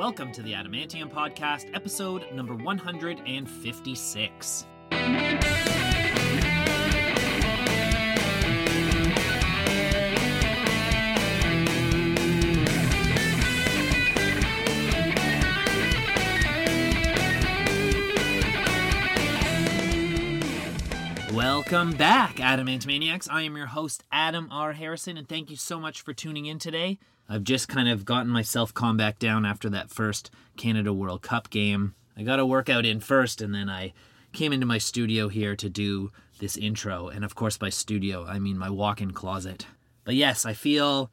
Welcome to the Adamantium Podcast, episode number 156. Welcome back, Adamantomaniacs. I am your host, Adam R. Harrison, and thank you so much for tuning in today. I've just kind of gotten myself calmed back down after that first Canada World Cup game. I got a workout in first, and then I came into my studio here to do this intro. And of course, by studio, I mean my walk in closet. But yes, I feel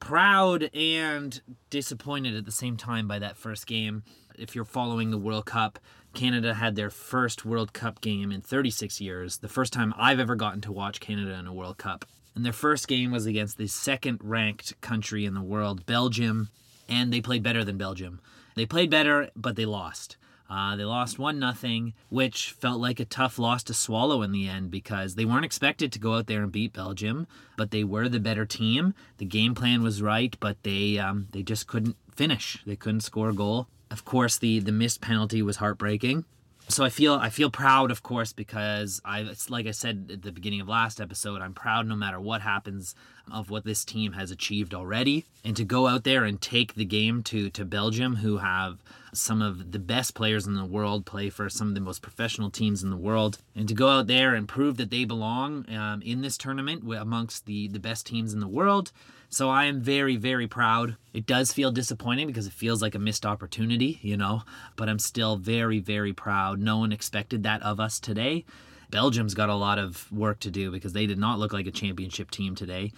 proud and disappointed at the same time by that first game. If you're following the World Cup, Canada had their first World Cup game in 36 years, the first time I've ever gotten to watch Canada in a World Cup. And their first game was against the second ranked country in the world, Belgium, and they played better than Belgium. They played better, but they lost. Uh, they lost 1 nothing, which felt like a tough loss to swallow in the end because they weren't expected to go out there and beat Belgium, but they were the better team. The game plan was right, but they um, they just couldn't finish. They couldn't score a goal. Of course, the the missed penalty was heartbreaking so I feel I feel proud, of course, because I it's like I said at the beginning of last episode, I'm proud no matter what happens of what this team has achieved already, and to go out there and take the game to to Belgium, who have some of the best players in the world, play for some of the most professional teams in the world, and to go out there and prove that they belong um, in this tournament amongst the the best teams in the world. So I am very, very proud. It does feel disappointing because it feels like a missed opportunity, you know, but I'm still very, very proud. No one expected that of us today. Belgium's got a lot of work to do because they did not look like a championship team today.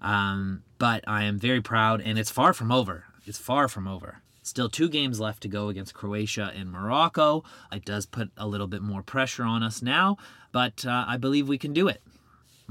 Um, but I am very proud, and it's far from over. It's far from over. Still two games left to go against Croatia and Morocco. It does put a little bit more pressure on us now, but uh, I believe we can do it.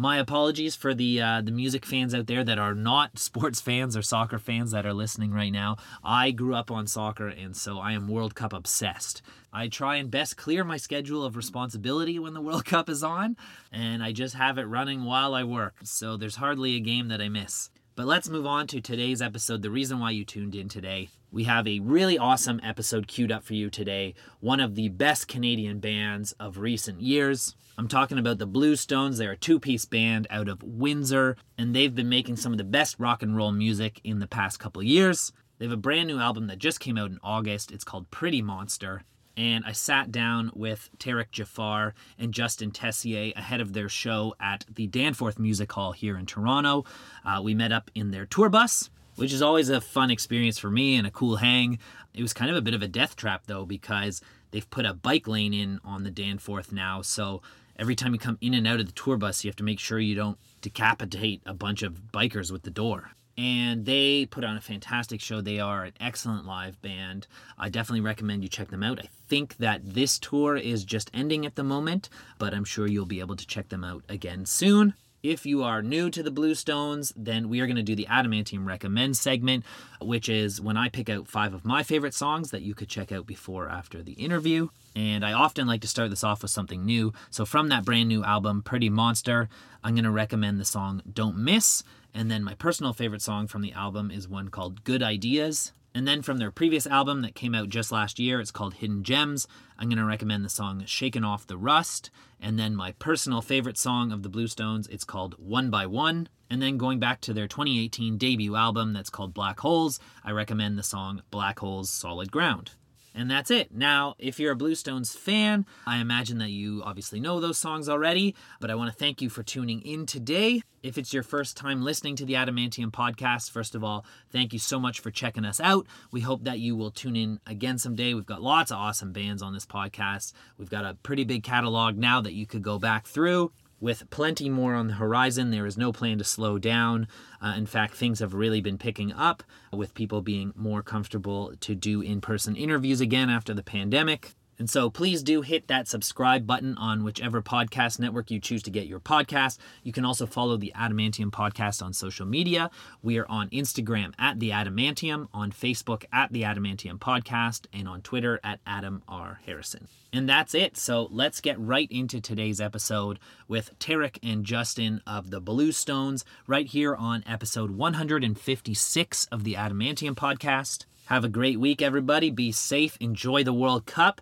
My apologies for the uh, the music fans out there that are not sports fans or soccer fans that are listening right now. I grew up on soccer, and so I am World Cup obsessed. I try and best clear my schedule of responsibility when the World Cup is on, and I just have it running while I work. So there's hardly a game that I miss. But let's move on to today's episode. The reason why you tuned in today. We have a really awesome episode queued up for you today. One of the best Canadian bands of recent years. I'm talking about the Blue Stones. They're a two piece band out of Windsor, and they've been making some of the best rock and roll music in the past couple years. They have a brand new album that just came out in August. It's called Pretty Monster. And I sat down with Tarek Jafar and Justin Tessier ahead of their show at the Danforth Music Hall here in Toronto. Uh, we met up in their tour bus which is always a fun experience for me and a cool hang. It was kind of a bit of a death trap though because they've put a bike lane in on the Danforth now, so every time you come in and out of the tour bus, you have to make sure you don't decapitate a bunch of bikers with the door. And they put on a fantastic show. They are an excellent live band. I definitely recommend you check them out. I think that this tour is just ending at the moment, but I'm sure you'll be able to check them out again soon. If you are new to the Blue Stones, then we are going to do the Adamantium Recommend segment, which is when I pick out five of my favorite songs that you could check out before after the interview. And I often like to start this off with something new. So from that brand new album, Pretty Monster, I'm going to recommend the song Don't Miss. And then my personal favorite song from the album is one called Good Ideas. And then from their previous album that came out just last year, it's called Hidden Gems. I'm going to recommend the song Shaken Off the Rust. And then my personal favorite song of the Blue Stones, it's called One by One. And then going back to their 2018 debut album that's called Black Holes, I recommend the song Black Holes Solid Ground. And that's it. Now, if you're a Blue Stones fan, I imagine that you obviously know those songs already, but I want to thank you for tuning in today. If it's your first time listening to the Adamantium podcast, first of all, thank you so much for checking us out. We hope that you will tune in again someday. We've got lots of awesome bands on this podcast. We've got a pretty big catalog now that you could go back through with plenty more on the horizon. There is no plan to slow down. Uh, in fact, things have really been picking up with people being more comfortable to do in person interviews again after the pandemic. And so please do hit that subscribe button on whichever podcast network you choose to get your podcast. You can also follow the Adamantium podcast on social media. We are on Instagram at the Adamantium, on Facebook at the Adamantium podcast, and on Twitter at Adam R. Harrison. And that's it. So let's get right into today's episode with Tarek and Justin of the Blue Stones right here on episode 156 of the Adamantium podcast. Have a great week, everybody. Be safe. Enjoy the World Cup.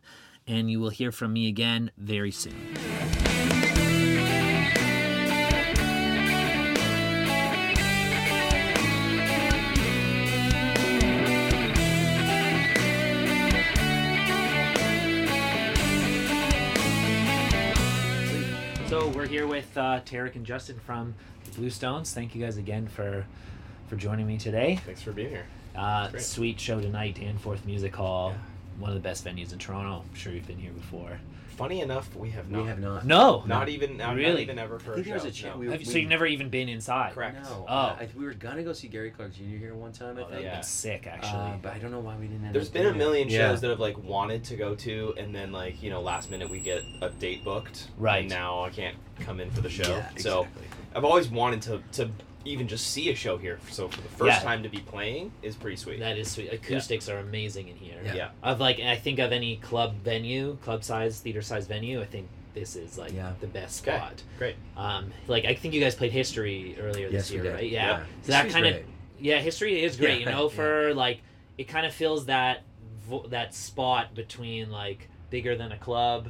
And you will hear from me again very soon. So we're here with uh, Tarek and Justin from the Blue Stones. Thank you guys again for for joining me today. Thanks for being here. Uh, sweet show tonight, Danforth Music Hall, Yeah. One of the best venues in Toronto. I'm sure you've been here before. Funny enough, we have not. We have not. No, Not even. Not, Really? Not even ever for I think a there was a chance. no. We, Have you, so you've never even been inside. Correct. No. Oh. I, we were gonna go see Gary Clark Jr. here one time. I Oh, think. Yeah. been sick, actually. Uh, but I don't know why we didn't. End There's up been a doing it. million shows Yeah. that have like wanted to go to, and then like you know last minute we get a date booked. Right. And now I can't come in for the show. Yeah, exactly. So. I've always wanted to to even just see a show here. So for the first Yeah. time to be playing is pretty sweet. that is sweet. Acoustics are amazing in here. Yeah. yeah. Of like, I think of any club venue, club size, theater size venue. I think this is like Yeah. the best Okay. spot. Great. Um, like I think you guys played History earlier this we year, right? Yeah. Yeah. So that kind of yeah, History is great. Yeah, you know, yeah. for like it kind of fills that vo- that spot between like bigger than a club,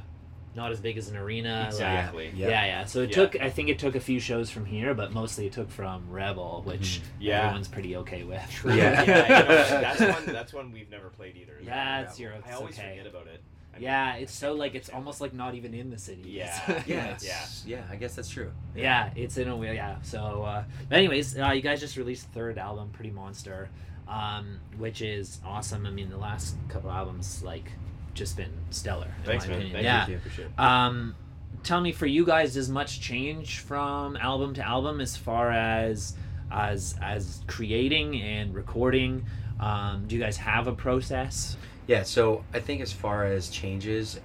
not as big as an arena. like- Exactly. yeah. yeah, So it Yeah. took. I think it took a few shows from here, but mostly it took from Rebel, which Yeah. everyone's pretty okay with. True. Yeah. yeah. you know, that's one. That's one we've never played either. is That's Rebel. your- I always okay. forget about it. I mean, Yeah, it's so like it's almost like not even in the city. Yeah. Yeah. Yeah. yeah. I guess that's true. yeah, it's in a way. Yeah. So, uh, anyways, uh, you guys just released third album, Pretty Monster, um, which is awesome. I mean, the last couple albums like just been stellar. In Thanks, my man. opinion. Thank yeah. You. Appreciate it. Um, tell me, for you guys, does much change from album to album as far as as as creating and recording? Um, do you guys have a process? Yeah, so I think as far as changes,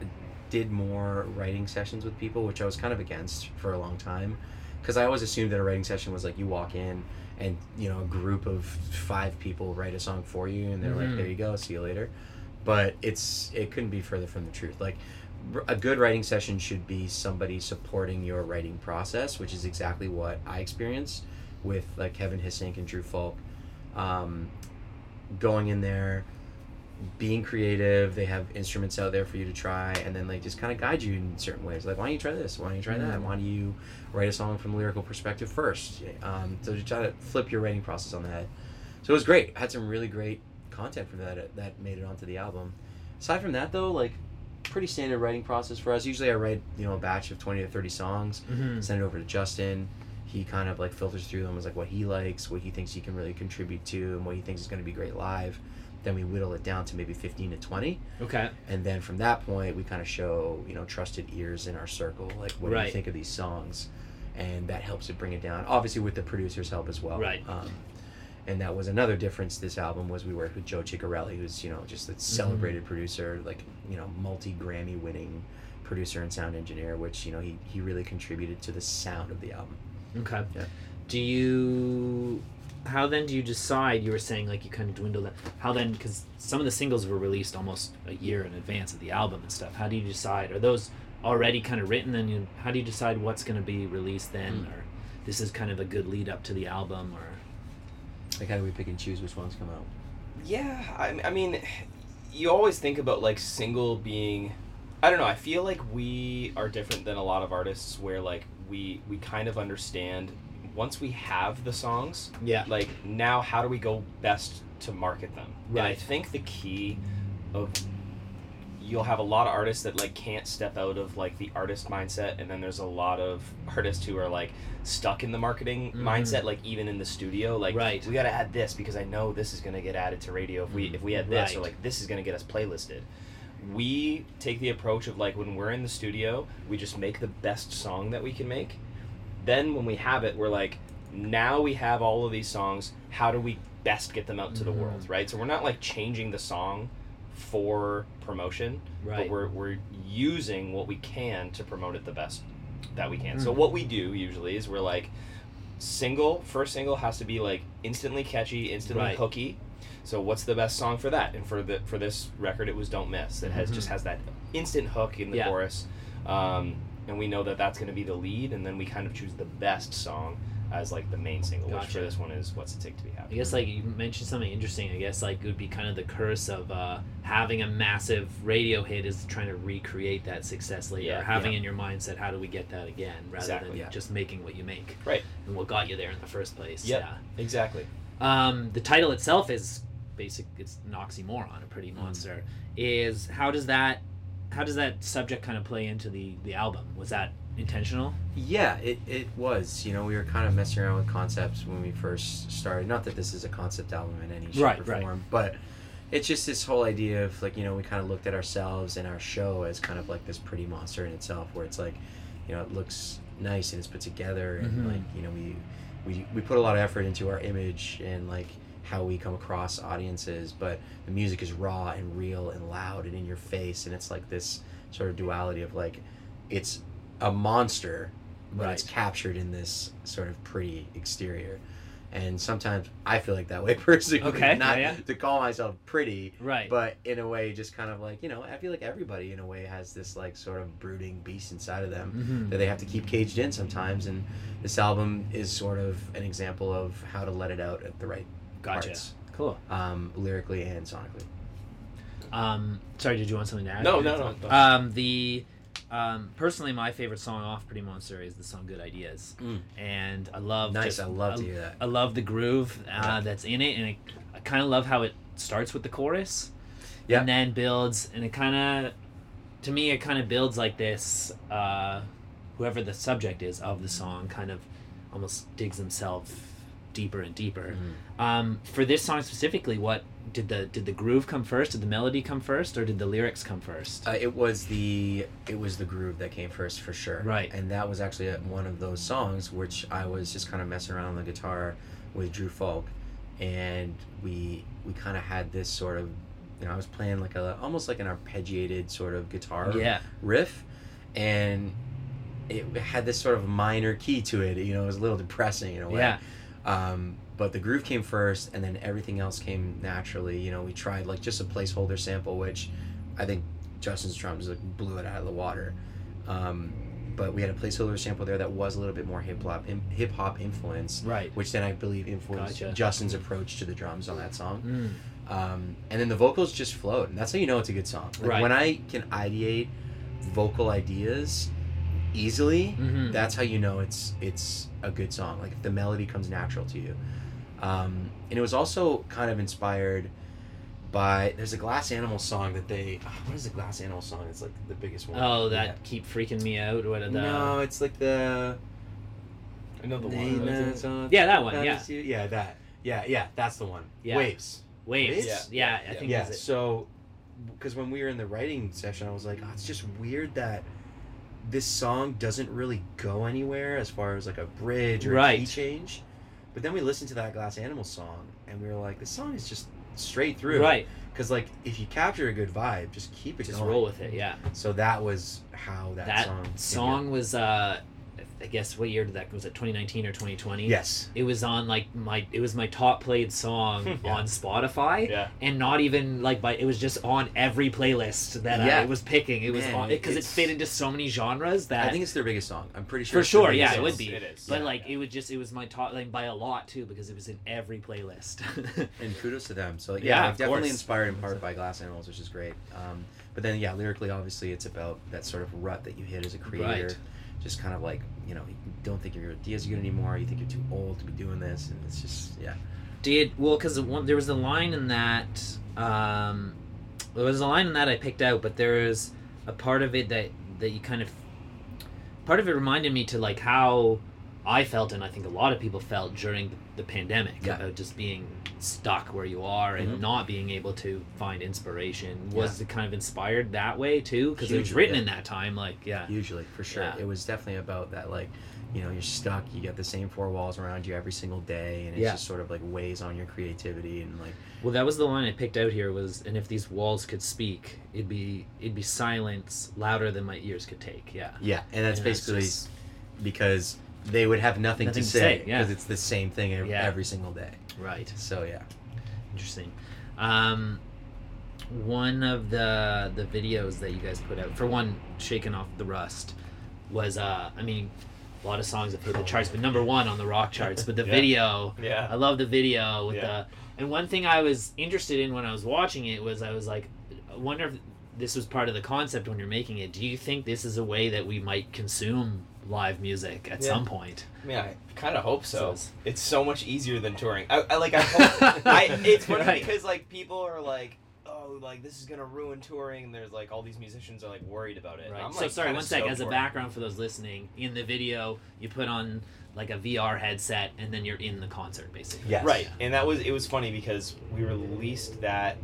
did more writing sessions with people, which I was kind of against for a long time, because I always assumed that a writing session was like you walk in and you know a group of five people write a song for you, and they're Mhm. like, "There you go, see you later." But it's it couldn't be further from the truth. Like a good writing session should be somebody supporting your writing process, which is exactly what I experienced with like Kevin Hissink and Drew Fulk. Um, going in there being creative they have instruments out there for you to try and then like just kind of guide you in certain ways like why don't you try this why don't you try that Mm. why don't you write a song from a lyrical perspective first um, so to try to flip your writing process on the head so it was great I had some really great content from that that made it onto the album aside from that though like pretty standard writing process for us usually i write you know a batch of 20 to 30 songs Mm-hmm. send it over to Justin. He kind of like filters through them as like what he likes, what he thinks he can really contribute to, and what he thinks is going to be great live. Then we whittle it down to maybe fifteen to twenty, Okay. and then from that point we kind of show you know trusted ears in our circle, like what do you think of these songs, and that helps to bring it down. Obviously with the producer's help as well. Right. Um, and that was another difference. This album was we worked with Joe Chiccarelli, who's you know just a mm-hmm. celebrated producer, like you know multi Grammy winning producer and sound engineer, which you know he he really contributed to the sound of the album. Okay. Yeah. Do you? How then do you decide? You were saying like you kind of dwindled that. How then? Because some of the singles were released almost a year in advance of the album and stuff. How do you decide? Are those already kind of written? And you, how do you decide what's going to be released then, mm. or this is kind of a good lead up to the album, or? Like how do we pick and choose which ones come out? Yeah, I, I mean, you always think about like single being. I don't know. I feel like we are different than a lot of artists, where like we we kind of understand once we have the songs, Yeah. like now how do we go best to market them? And I think the key of you'll have a lot of artists that like can't step out of like the artist mindset and then there's a lot of artists who are like stuck in the marketing Mhm. mindset like even in the studio like Right. we got to add this because I know this is going to get added to radio if we if we add this or Right. like this is going to get us playlisted we take the approach of like when we're in the studio we just make the best song that we can make then when we have it we're like now we have all of these songs how do we best get them out to the Mhm. world right so we're not like changing the song for promotion Right. but we're, we're using what we can to promote it the best that we can so Mm. what we do usually is we're like single first single has to be like instantly catchy instantly Right. hooky so what's the best song for that and for the for this record it was don't miss it has Mhm. just has that instant hook in the Yeah. chorus um, and we know that that's going to be the lead and then we kind of choose the best song as like the main single, which Gotcha. for this one is "What's It Take to Be Happy." I guess like you mentioned something interesting. I guess like it would be kind of the curse of uh, having a massive radio hit is trying to recreate that success later. Yeah, having yeah. in your mindset, how do we get that again, rather Exactly, than yeah. just making what you make. Right. And what got you there in the first place. Yep. Yeah. Exactly. Um, the title itself is basic. It's an oxymoron, a pretty Mm. monster. Is how does that, how does that subject kind of play into the the album? Was that intentional? Yeah, it, it was. You know, we were kind of messing around with concepts when we first started. Not that this is a concept album in any shape Right, or right. form, but it's just this whole idea of like, you know, we kind of looked at ourselves and our show as kind of like this pretty monster in itself, where it's like, you know, it looks nice and it's put together, and Mhm. like, you know, we we we put a lot of effort into our image and like how we come across audiences, but the music is raw and real and loud and in your face, and it's like this sort of duality of like, it's a monster, but it's captured in this sort of pretty exterior. And sometimes I feel like that way personally. Okay, Not yeah, yeah. to call myself pretty, Right. but in a way, just kind of like, you know, I feel like everybody in a way has this like sort of brooding beast inside of them Mhm. that they have to keep caged in sometimes. And this album is sort of an example of how to let it out at the right Gotcha. parts, Cool. um, lyrically and sonically. Um, sorry, did you want something to add? No, no, no. no. Um, the um, personally, my favorite song off Pretty Monster is the song "Good Ideas," Mm. and I love Nice, just- I love to hear that. I love the groove uh, Yeah. that's in it, and I, I kind of love how it starts with the chorus, Yeah. and then builds, and it kind of, to me, it kind of builds like this. Uh, whoever the subject is of the song, kind of, almost digs himself deeper and deeper. Mhm. Um, for this song specifically, what did the did the groove come first? Did the melody come first, or did the lyrics come first? Uh, it was the it was the groove that came first for sure. Right. And that was actually uh, one of those songs which I was just kind of messing around on the guitar with Drew Fulk, and we we kind of had this sort of you know I was playing like a almost like an arpeggiated sort of guitar yeah. riff, and it had this sort of minor key to it. You know, it was a little depressing in a way. Yeah. Um, but the groove came first, and then everything else came naturally. You know, we tried like just a placeholder sample, which I think Justin's drums like blew it out of the water. Um, but we had a placeholder sample there that was a little bit more hip hop hip hop influence, Right. which then I believe influenced Gotcha. Justin's approach to the drums on that song. Mm. Um, and then the vocals just flowed, and that's how you know it's a good song. Like, Right. When I can ideate vocal ideas easily, Mhm. that's how you know it's it's a good song. Like if the melody comes natural to you. Um, and it was also kind of inspired by there's a Glass Animal song that they ah, what is the Glass Animal song? It's like the biggest one. Oh, that Yeah. keep freaking me out. What are the? No, it's like the I know the one. know Yeah, that one, about yeah. yeah, that. Yeah, yeah, that's the one. Yeah. Waves. waves. Yeah, Yeah, yeah, I think yeah that's it. so because when we were in the writing session i was like oh, it's just weird that this song doesn't really go anywhere as far as like a bridge or a key change but then we listened to that glass animal song and we were like this song is just straight through Right. because like if you capture a good vibe just keep it Just going roll with it. Yeah. so that was how that, That song song was. uh I guess what year did that was it 2019 or 2020? yes It was on like my it was my top played song Yeah. on Spotify. Yeah. And not even like by it was just on every playlist that Yeah. I was picking. It was Man, on because it it's- fit into so many genres that i think it's their biggest song i'm pretty sure For it's sure, biggest yeah, it would be. It is. But yeah, like yeah. it was just it was my top like by a lot too because it was in every playlist. and kudos to them. So Yeah, yeah, like, definitely course. inspired in part by Glass Animals, which is great. Um, but then yeah, lyrically, obviously, it's about that sort of rut that you hit as a creator. Right. Just kind of like you know, you don't think your ideas are good anymore. You think you're too old to be doing this, and it's just yeah. Did well because there was a line in that. Um, there was a line in that I picked out, but there is a part of it that that you kind of part of it reminded me to like how I felt, and I think a lot of people felt during the, the pandemic Yeah. about just being stuck where you are and Mhm. not being able to find inspiration. Was Yeah. it kind of inspired that way too? Because it was written yeah. in that time, like yeah, Usually, for sure, it was definitely about that like. You know, you're stuck. You got the same four walls around you every single day, and it Yeah. just sort of like weighs on your creativity and like Well, that was the line I picked out here. Was and if these walls could speak, it'd be it'd be silence louder than my ears could take. Yeah, yeah. And that's And it's basically just- because they would have nothing, Nothing to to say say, because yeah. it's the same thing every, Yeah. every single day. right. So yeah. Interesting. Um, one of the the videos that you guys put out for one, shaking off the rust, was uh, I mean, a lot of songs have hit the charts, but number one on the rock charts. But the Yeah. video, Yeah. I love the video with Yeah. the. And one thing I was interested in when I was watching it was I was like, I wonder if this was part of the concept when you're making it. Do you think this is a way that we might consume live music at Yeah. some point? I mean, I kind of hope so. So it's- It's so much easier than touring. I, I like. I hope. I, it's funny Right. because like people are like, oh, like this is gonna ruin touring. And there's like all these musicians are like worried about it. Right. I'm, so like, sorry, one sec. stoked As a for it. background for those listening, in the video, you put on like a VR headset, and then you're in the concert, basically. Yes. Right, and that was it was funny because we released that.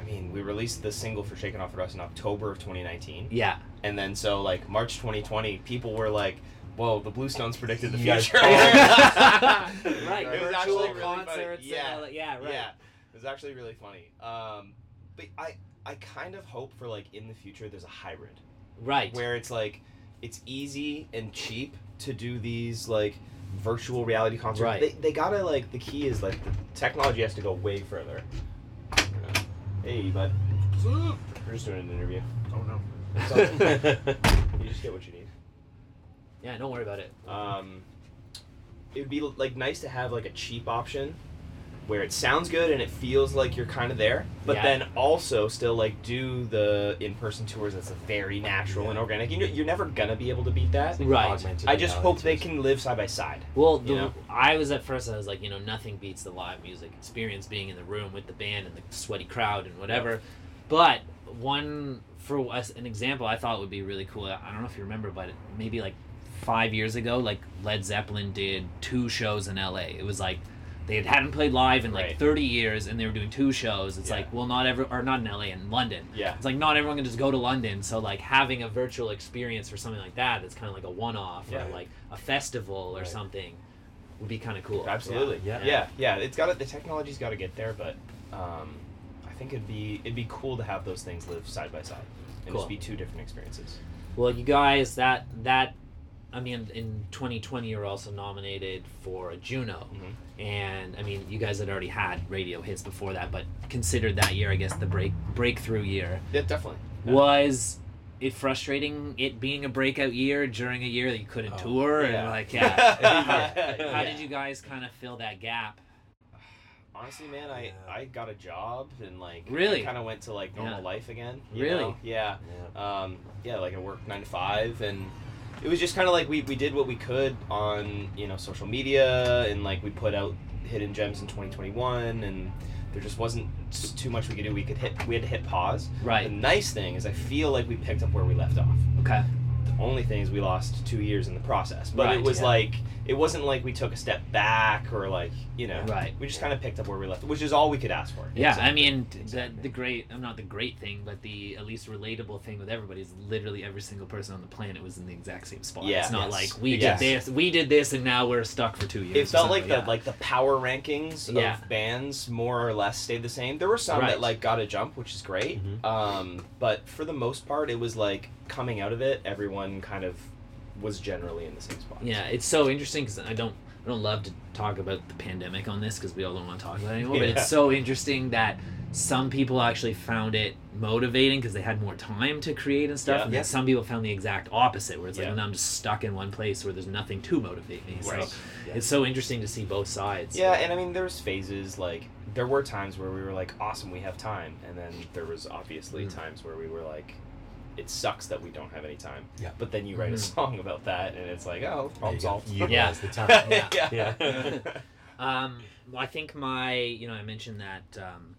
I mean, we released the single for "Shaking Off the Rust" in October of 2019, Yeah. And then so like March 2020, people were like, "Whoa, the Blue Stones predicted the future." right. It was Virtual actually really funny. Yeah. And, yeah. Right. Yeah, it was actually really funny. Um, but I I kind of hope for like in the future there's a hybrid Right. where it's like it's easy and cheap to do these like virtual reality concerts. Right. They, they gotta like the key is like the technology has to go way further. Hey, bud. We're just doing an interview. Oh no. you just get what you need. Yeah. Don't worry about it. Um, it would be like nice to have like a cheap option where it sounds good and it feels like you're kind of there, but Yeah. then also still like do the in-person tours that's a very natural and organic. You know, you're never gonna be able to beat that. Right. I just hope they can live side by side. Well, the, You know? I was at first. I was like, you know, nothing beats the live music experience, being in the room with the band and the sweaty crowd and whatever. But one for us, an example, I thought would be really cool. I don't know if you remember, but maybe like five years ago, like Led Zeppelin did two shows in L.A. It was like they had, hadn't played live in like Right. 30 years, and they were doing two shows. It's Yeah. like, well, not every or not in L.A. in London. Yeah. It's like not everyone can just go to London. So like having a virtual experience for something like that, that's kind of like a one-off Yeah. or like a festival or Right. something, would be kind of cool. Absolutely. Yeah. Yeah. yeah. It's got to the technology's got to get there, but um, think it'd be it'd be cool to have those things live side by side and Cool. just be two different experiences. Well, you guys, that that, I mean, in 2020, you're also nominated for a Juno, Mhm. and I mean, you guys had already had radio hits before that, but considered that year, I guess, the break breakthrough year. Yeah, definitely. Yeah. Was it frustrating it being a breakout year during a year that you couldn't Oh, tour and like yeah? Yeah. How did you guys kind of fill that gap? Honestly, man, I, Yeah. I got a job and like Really? kind of went to like normal Yeah. life again. you Really? know? Yeah. Yeah. Um, yeah, like I worked nine to five, and it was just kind of like we, we did what we could on you know social media, and like we put out hidden gems in 2021, and there just wasn't too much we could do. We could hit we had to hit pause. Right. The nice thing is I feel like we picked up where we left off. Okay. The only thing is we lost two years in the process, but Right, it was yeah. like it wasn't like we took a step back or like you know Right. we just kind of picked up where we left, which is all we could ask for. Yeah, I mean, Exactly. the, the great, I'm not the great thing, but the at least relatable thing with everybody is literally every single person on the planet was in the exact same spot. Yeah. it's not Yes. like we Yes. did this, we did this, and now we're stuck for two years. It felt like something, the yeah. like the power rankings Yeah. of bands more or less stayed the same. There were some Right. that like got a jump, which is great. Mhm. Um, but for the most part, it was like coming out of it, everyone kind of was generally in the same spot. Yeah, it's so interesting because I don't I don't love to talk about the pandemic on this because we all don't want to talk about it anymore. But it's so interesting that some people actually found it motivating because they had more time to create and stuff, Yeah. and then Yeah. some people found the exact opposite, where it's like, Yeah. "No, I'm just stuck in one place where there's nothing to motivate me. Right. So Yeah. it's so interesting to see both sides. Yeah, and I mean, there's phases like there were times where we were like, awesome, we have time, and then there was obviously Mm. times where we were like, it sucks that we don't have any time. Yeah. But then you write a Mhm. song about that, and it's like, oh, problem solved. Utilize Yeah. the time. yeah. Yeah. Um, well, I think my, you know, I mentioned that um,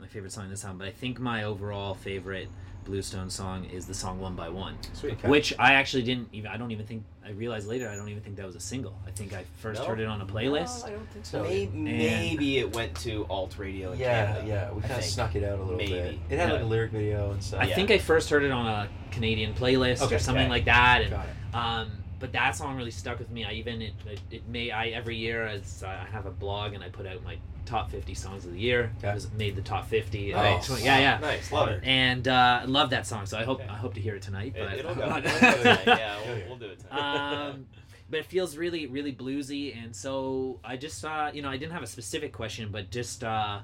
my favorite song in this time, but I think my overall favorite Bluestone song is the song "One by One," Sweet. Okay. which I actually didn't even. I don't even think. I realized later. I don't even think that was a single. I think I first No? heard it on a playlist. No, I don't think so. Maybe, maybe it went to alt radio in Yeah, Canada. yeah, we kind of snuck it out a little Maybe. bit. It had like a lyric video and stuff. I Yeah. think I first heard it on a Canadian playlist Okay, or something okay. like that, and Got it. Um, but that song really stuck with me. I even it, it, it may I every year as I have a blog and I put out my top fifty songs of the year. Okay. It was made the top fifty. and Nice. I- yeah, yeah. Nice, love it. And uh, I love that song, so I hope Okay. I hope to hear it tonight. It, But it'll go. We'll do tonight. yeah, we'll, we'll do it tonight. um, but it feels really really bluesy, and so I just uh, you know I didn't have a specific question, but just uh,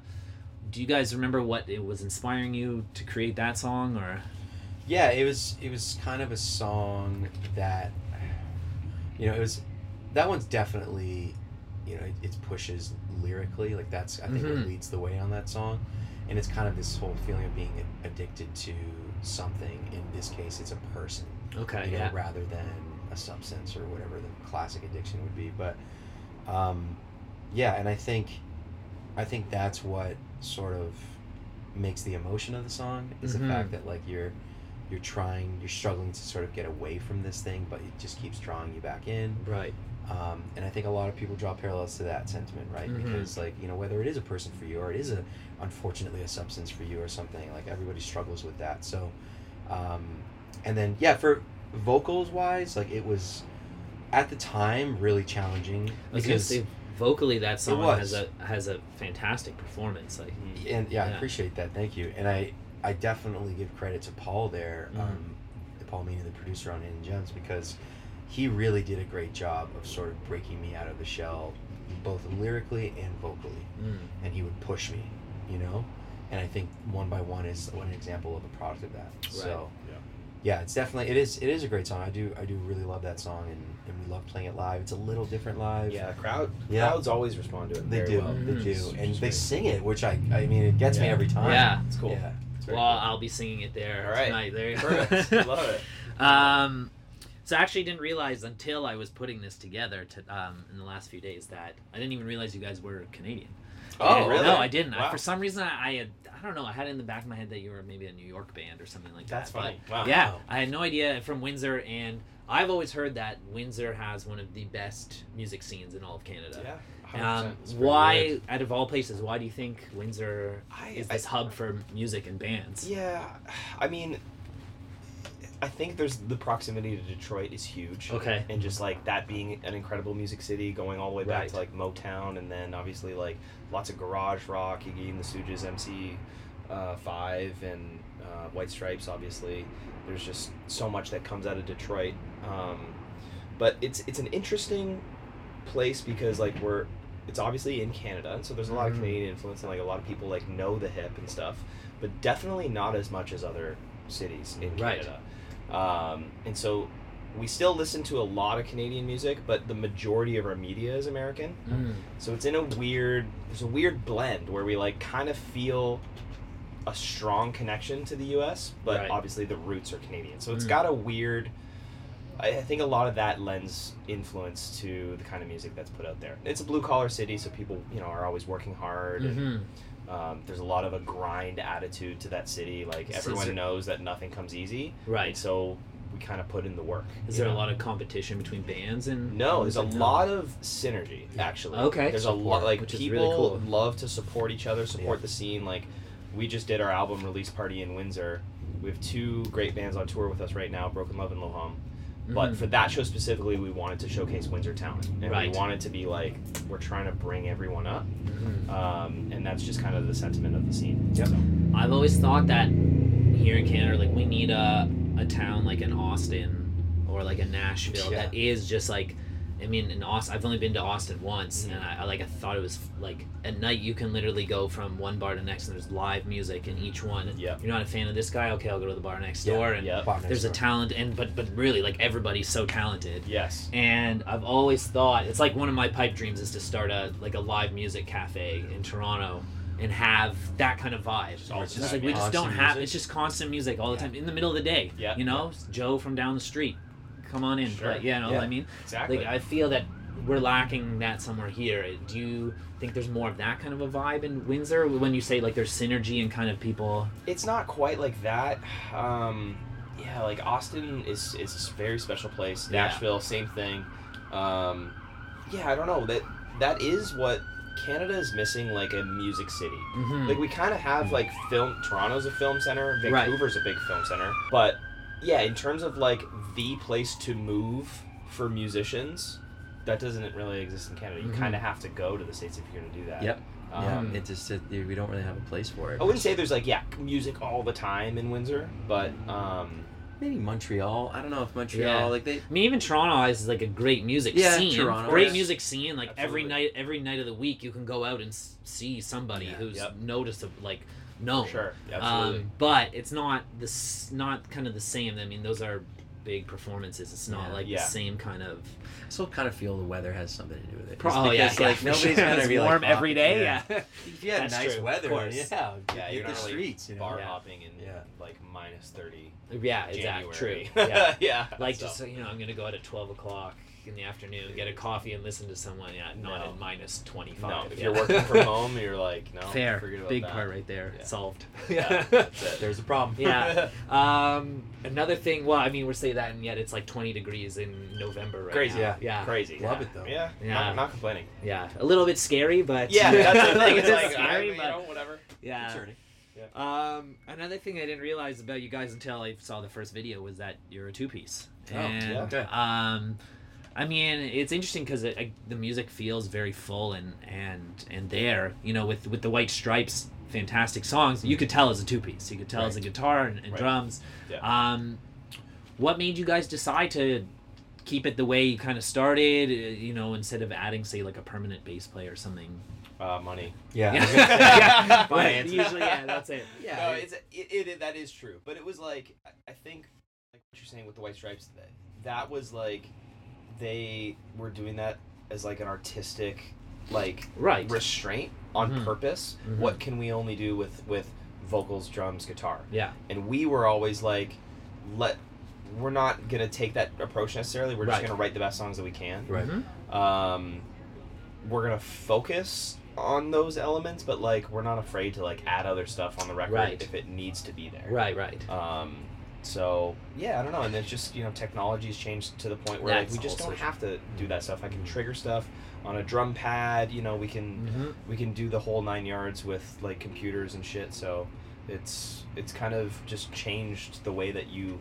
do you guys remember what it was inspiring you to create that song or? Yeah, it was it was kind of a song that you know, it was that one's definitely, you know, it, it pushes lyrically. Like that's I think what Mhm. leads the way on that song, and it's kind of this whole feeling of being addicted to something. In this case, it's a person, Okay, you know, yeah. rather than a substance or whatever the classic addiction would be. But, um, yeah, and I think, I think that's what sort of makes the emotion of the song is Mhm. the fact that like you're you're trying you're struggling to sort of get away from this thing but it just keeps drawing you back in Right. Um, and I think a lot of people draw parallels to that sentiment, right? Mhm. Because like you know whether it is a person for you or it is a unfortunately a substance for you or something, like everybody struggles with that. So, um, and then yeah, for vocals wise, like it was at the time really challenging I was gonna because say vocally that song has a has a fantastic performance. Like and yeah, I appreciate that. Thank you. And I I definitely give credit to Paul there, Mhm. um, Paul Meany, the producer on Hidden Gems, because he really did a great job of sort of breaking me out of the shell, both lyrically and vocally. mm, And he would push me, you know. And I think one by one is an example of a product of that. So Yeah. yeah, it's definitely it is it is a great song. I do I do really love that song, and, and we love playing it live. It's a little different live. Yeah, crowd Yeah. crowds always respond to it. They very do, well. they Mhm. do, It's and they great. sing it, which I I mean it gets me every time. Yeah. It's cool. Yeah. It's well, cool. I'll be singing it there All right. tonight. There you go. Perfect. Love it. Um, so I actually didn't realize until I was putting this together to, um, in the last few days that I didn't even realize you guys were Canadian. Oh, really? No, I didn't. I, for some reason, I, I had I don't know. I had it in the back of my head that you were maybe a New York band or something like That's that. That's funny. Wow. Yeah, I had no idea from Windsor, and I've always heard that Windsor has one of the best music scenes in all of Canada. Yeah. 100%. Um, why, weird. out of all places, why do you think Windsor I, is I- this hub for music and bands? Yeah, I mean, I think there's the proximity to Detroit is huge. Okay. And just like that being an incredible music city, going all the way back Right. to like Motown, and then obviously like lots of garage rock, Iggy and the Stooges, MC uh, Five, and uh, White Stripes. Obviously, there's just so much that comes out of Detroit. Um, but it's it's an interesting place because like we're it's obviously in Canada, and so there's a lot of Mhm. Canadian influence, and like a lot of people like know the hip and stuff, but definitely not as much as other cities in Right. Um, and so we still listen to a lot of Canadian music, but the majority of our media is American. Mm. So it's in a weird there's a weird blend where we like kind of feel a strong connection to the US, but Right. obviously the roots are Canadian. So it's Mm. got a weird I I think a lot of that lends influence to the kind of music that's put out there. It's a blue collar city, so people, you know, are always working hard. And, Mhm. Um, there's a lot of a grind attitude to that city. Like So everyone there- knows that nothing comes easy, and Right. so we kind of put in the work. Is there a lot of competition between bands and? No, there's a No. lot of synergy actually. Okay. There's a lot like which is people really cool. love to support each other, support Yeah. the scene. Like we just did our album release party in Windsor. We have two great bands on tour with us right now, Broken Love and Low Hum. But Mhm. for that show specifically, we wanted to showcase Windsor talent, and Right. we wanted to be like we're trying to bring everyone up, Mhm. um, and that's just kind of the sentiment of the scene. Yep. So, I've always thought that here in Canada, like we need a a town like an Austin or like a Nashville Yeah. that is just like. I mean, in Austin, I've only been to Austin once, Mhm. and I, I like I thought it was like at night you can literally go from one bar to the next, and there's live music in each one. Yeah. You're not a fan of this guy, okay, I'll go to the bar next Yeah. door, and yeah. Next there's a talent, and but but really like everybody's so talented. Yes. and I've always thought it's like one of my pipe dreams is to start a like a live music cafe in Toronto and have that kind of vibe. Just It's the just like we just don't Constant have music. it's just constant music all the Yeah. time in the middle of the day. Yeah. You know, Joe from down the street, come on in. Sure. Play. Yeah, you know Yeah. what I mean. Exactly. Like I feel that we're lacking that somewhere here. Do you think there's more of that kind of a vibe in Windsor when you say like there's synergy and kind of people? it's not quite like that. Um, yeah, like Austin is is a very special place. Yeah. Nashville, same thing. Um, yeah, I don't know that that is what Canada is missing, like a music city. Mhm. Like we kind of have like film. Toronto's a film center. Right. Vancouver's a big film center. But yeah, in terms of like the place to move for musicians, that doesn't really exist in Canada. You Mhm. kind of have to go to the states if you're going to do that. Yep. Um, yeah, it just it, we don't really have a place for it. I wouldn't say there's like yeah music all the time in Windsor, but um, maybe Montreal. I don't know if Montreal Yeah. like they. I mean, even Toronto is like a great music Yeah, scene. Toronto great is. music scene. Like every night, every night of the week, you can go out and see somebody Yeah. who's Yep. noticeable, like known. sure, absolutely. Um, but it's not this, not kind of the same. I mean, those are big performances. It's not Yeah. like Yeah. the same kind of. I still kind of feel the weather has something to do with it. Pro- Just oh yeah, because, yeah, like for nobody's sure. gonna It's be like, warm every "Oh, day. yeah." Yeah. If you had nice true, weather, course. yeah, Yeah, you're the not really streets, you know. bar Yeah. hopping in Yeah. like minus thirty. Yeah, exactly. True. Yeah. yeah. Like so. just you know, I'm gonna go out at twelve o'clock in the afternoon, get a coffee, and listen to someone. Yeah, not No. at minus twenty no, if yeah. you're working from home, you're like no. fair, about big that. part right there, Yeah. solved. Yeah. There's a problem. yeah. Um, another thing. Well, I mean, we're saying that, and yet it's like 20 degrees in November right Crazy. now. Yeah. Yeah. Crazy. Love yeah. it, though. Yeah. Yeah. Not, not complaining. Yeah. A little bit scary, but Yeah, that's the thing. It's It's like I, scary, you know, whatever. yeah. Concerning. Um, another thing I didn't realize about you guys until I saw the first video was that you're a two piece. Oh, and, yeah. Okay. Um, I mean, it's interesting because it, the music feels very full and and and there, you know, with with the White Stripes, fantastic songs. You could tell as a two piece. You could tell as a guitar and, and Right. drums. Yeah. Um, what made you guys decide to keep it the way you kind of started? uh, You know, instead of adding, say, like a permanent bass player or something. Uh, money. Yeah. yeah, Finance. usually, yeah, that's it. Yeah. no, it- it's it, it, that is true. But it was like I- I think like what you're saying with the White Stripes, that that was like they were doing that as like an artistic like Right. restraint on Mhm. purpose. Mhm. What can we only do with with vocals, drums, guitar? Yeah. And we were always like, let we're not gonna take that approach necessarily. We're just Right. gonna write the best songs that we can. Right. Mhm. Um, we're gonna focus on those elements, but like we're not afraid to like add other stuff on the record Right. if it needs to be there. Right, right. Um, so yeah, I don't know, and it's just you know technology's changed to the point where like, we just don't have to do that stuff. I can trigger stuff on a drum pad. You know, we can Mm-hmm. we can do the whole nine yards with like computers and shit. So it's it's kind of just changed the way that you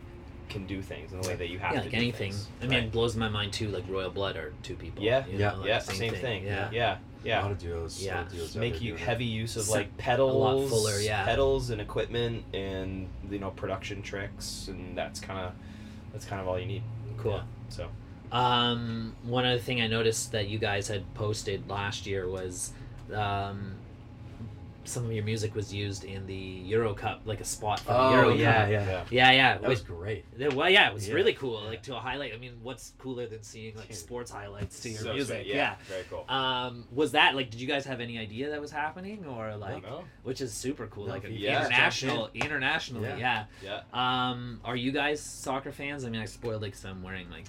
can do things and the way that you have Yeah, to like do anything. things. I mean, Right. it blows my mind too. Like Royal Blood are two people. Yeah, you yeah, like yeah, same, thing. Yeah. yeah, yeah. A lot of duos. Yeah. of duos make you heavy use of like pedals, fuller, yeah. pedals and equipment, and you know production tricks, and that's kind of that's kind of all you need. Cool. Yeah, so Um, one other thing I noticed that you guys had posted last year was, um, some of your music was used in the Euro Cup, like a spot for the Oh Euro yeah, Cup. yeah, yeah. Yeah, yeah. That was great. Yeah, well, yeah, it was Yeah. really cool. Like to a highlight. I mean, what's cooler than seeing like sports highlights to your So music? sweet, yeah. very cool. Um, was that like? Did you guys have any idea that was happening, or like, no. which is super cool, No, like Yeah. international, internationally, yeah. Yeah, Um, are you guys soccer fans? I mean, I spoiled like I'm wearing like.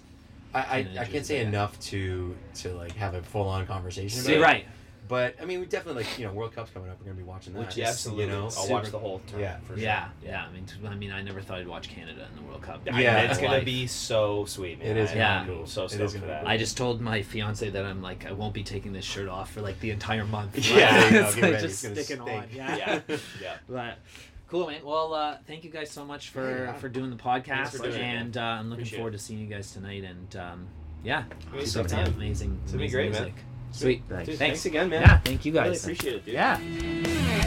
I, I, I can't say yeah. enough to to like have a full on conversation about See, it. right. But I mean, we definitely like you know World Cup's coming up. We're gonna be watching that. Which yeah, is, absolutely. You know, I'll super- watch the whole time. yeah. for sure. Yeah, yeah. I mean, t- I mean, I never thought I'd watch Canada in the World Cup. I- Yeah. it's gonna Life. be so sweet, man. It is I- gonna I'm be cool. So It stoked for that. cool. I just told my fiance that I'm like I won't be taking this shirt off for like the entire month. Yeah, Like, there you go, it's like just It's gonna sticking on. Yeah. yeah, yeah. But cool, man. Well, uh, thank you guys so much for Yeah. for doing the podcast, for doing it, and uh, I'm looking Appreciate forward it. to seeing you guys tonight. And um, yeah, Give me keep some up the amazing, It's gonna be amazing great, man. Sweet. Thanks. Dude, Thanks. again, man. Yeah, thank you guys. Really appreciate it, dude. Yeah.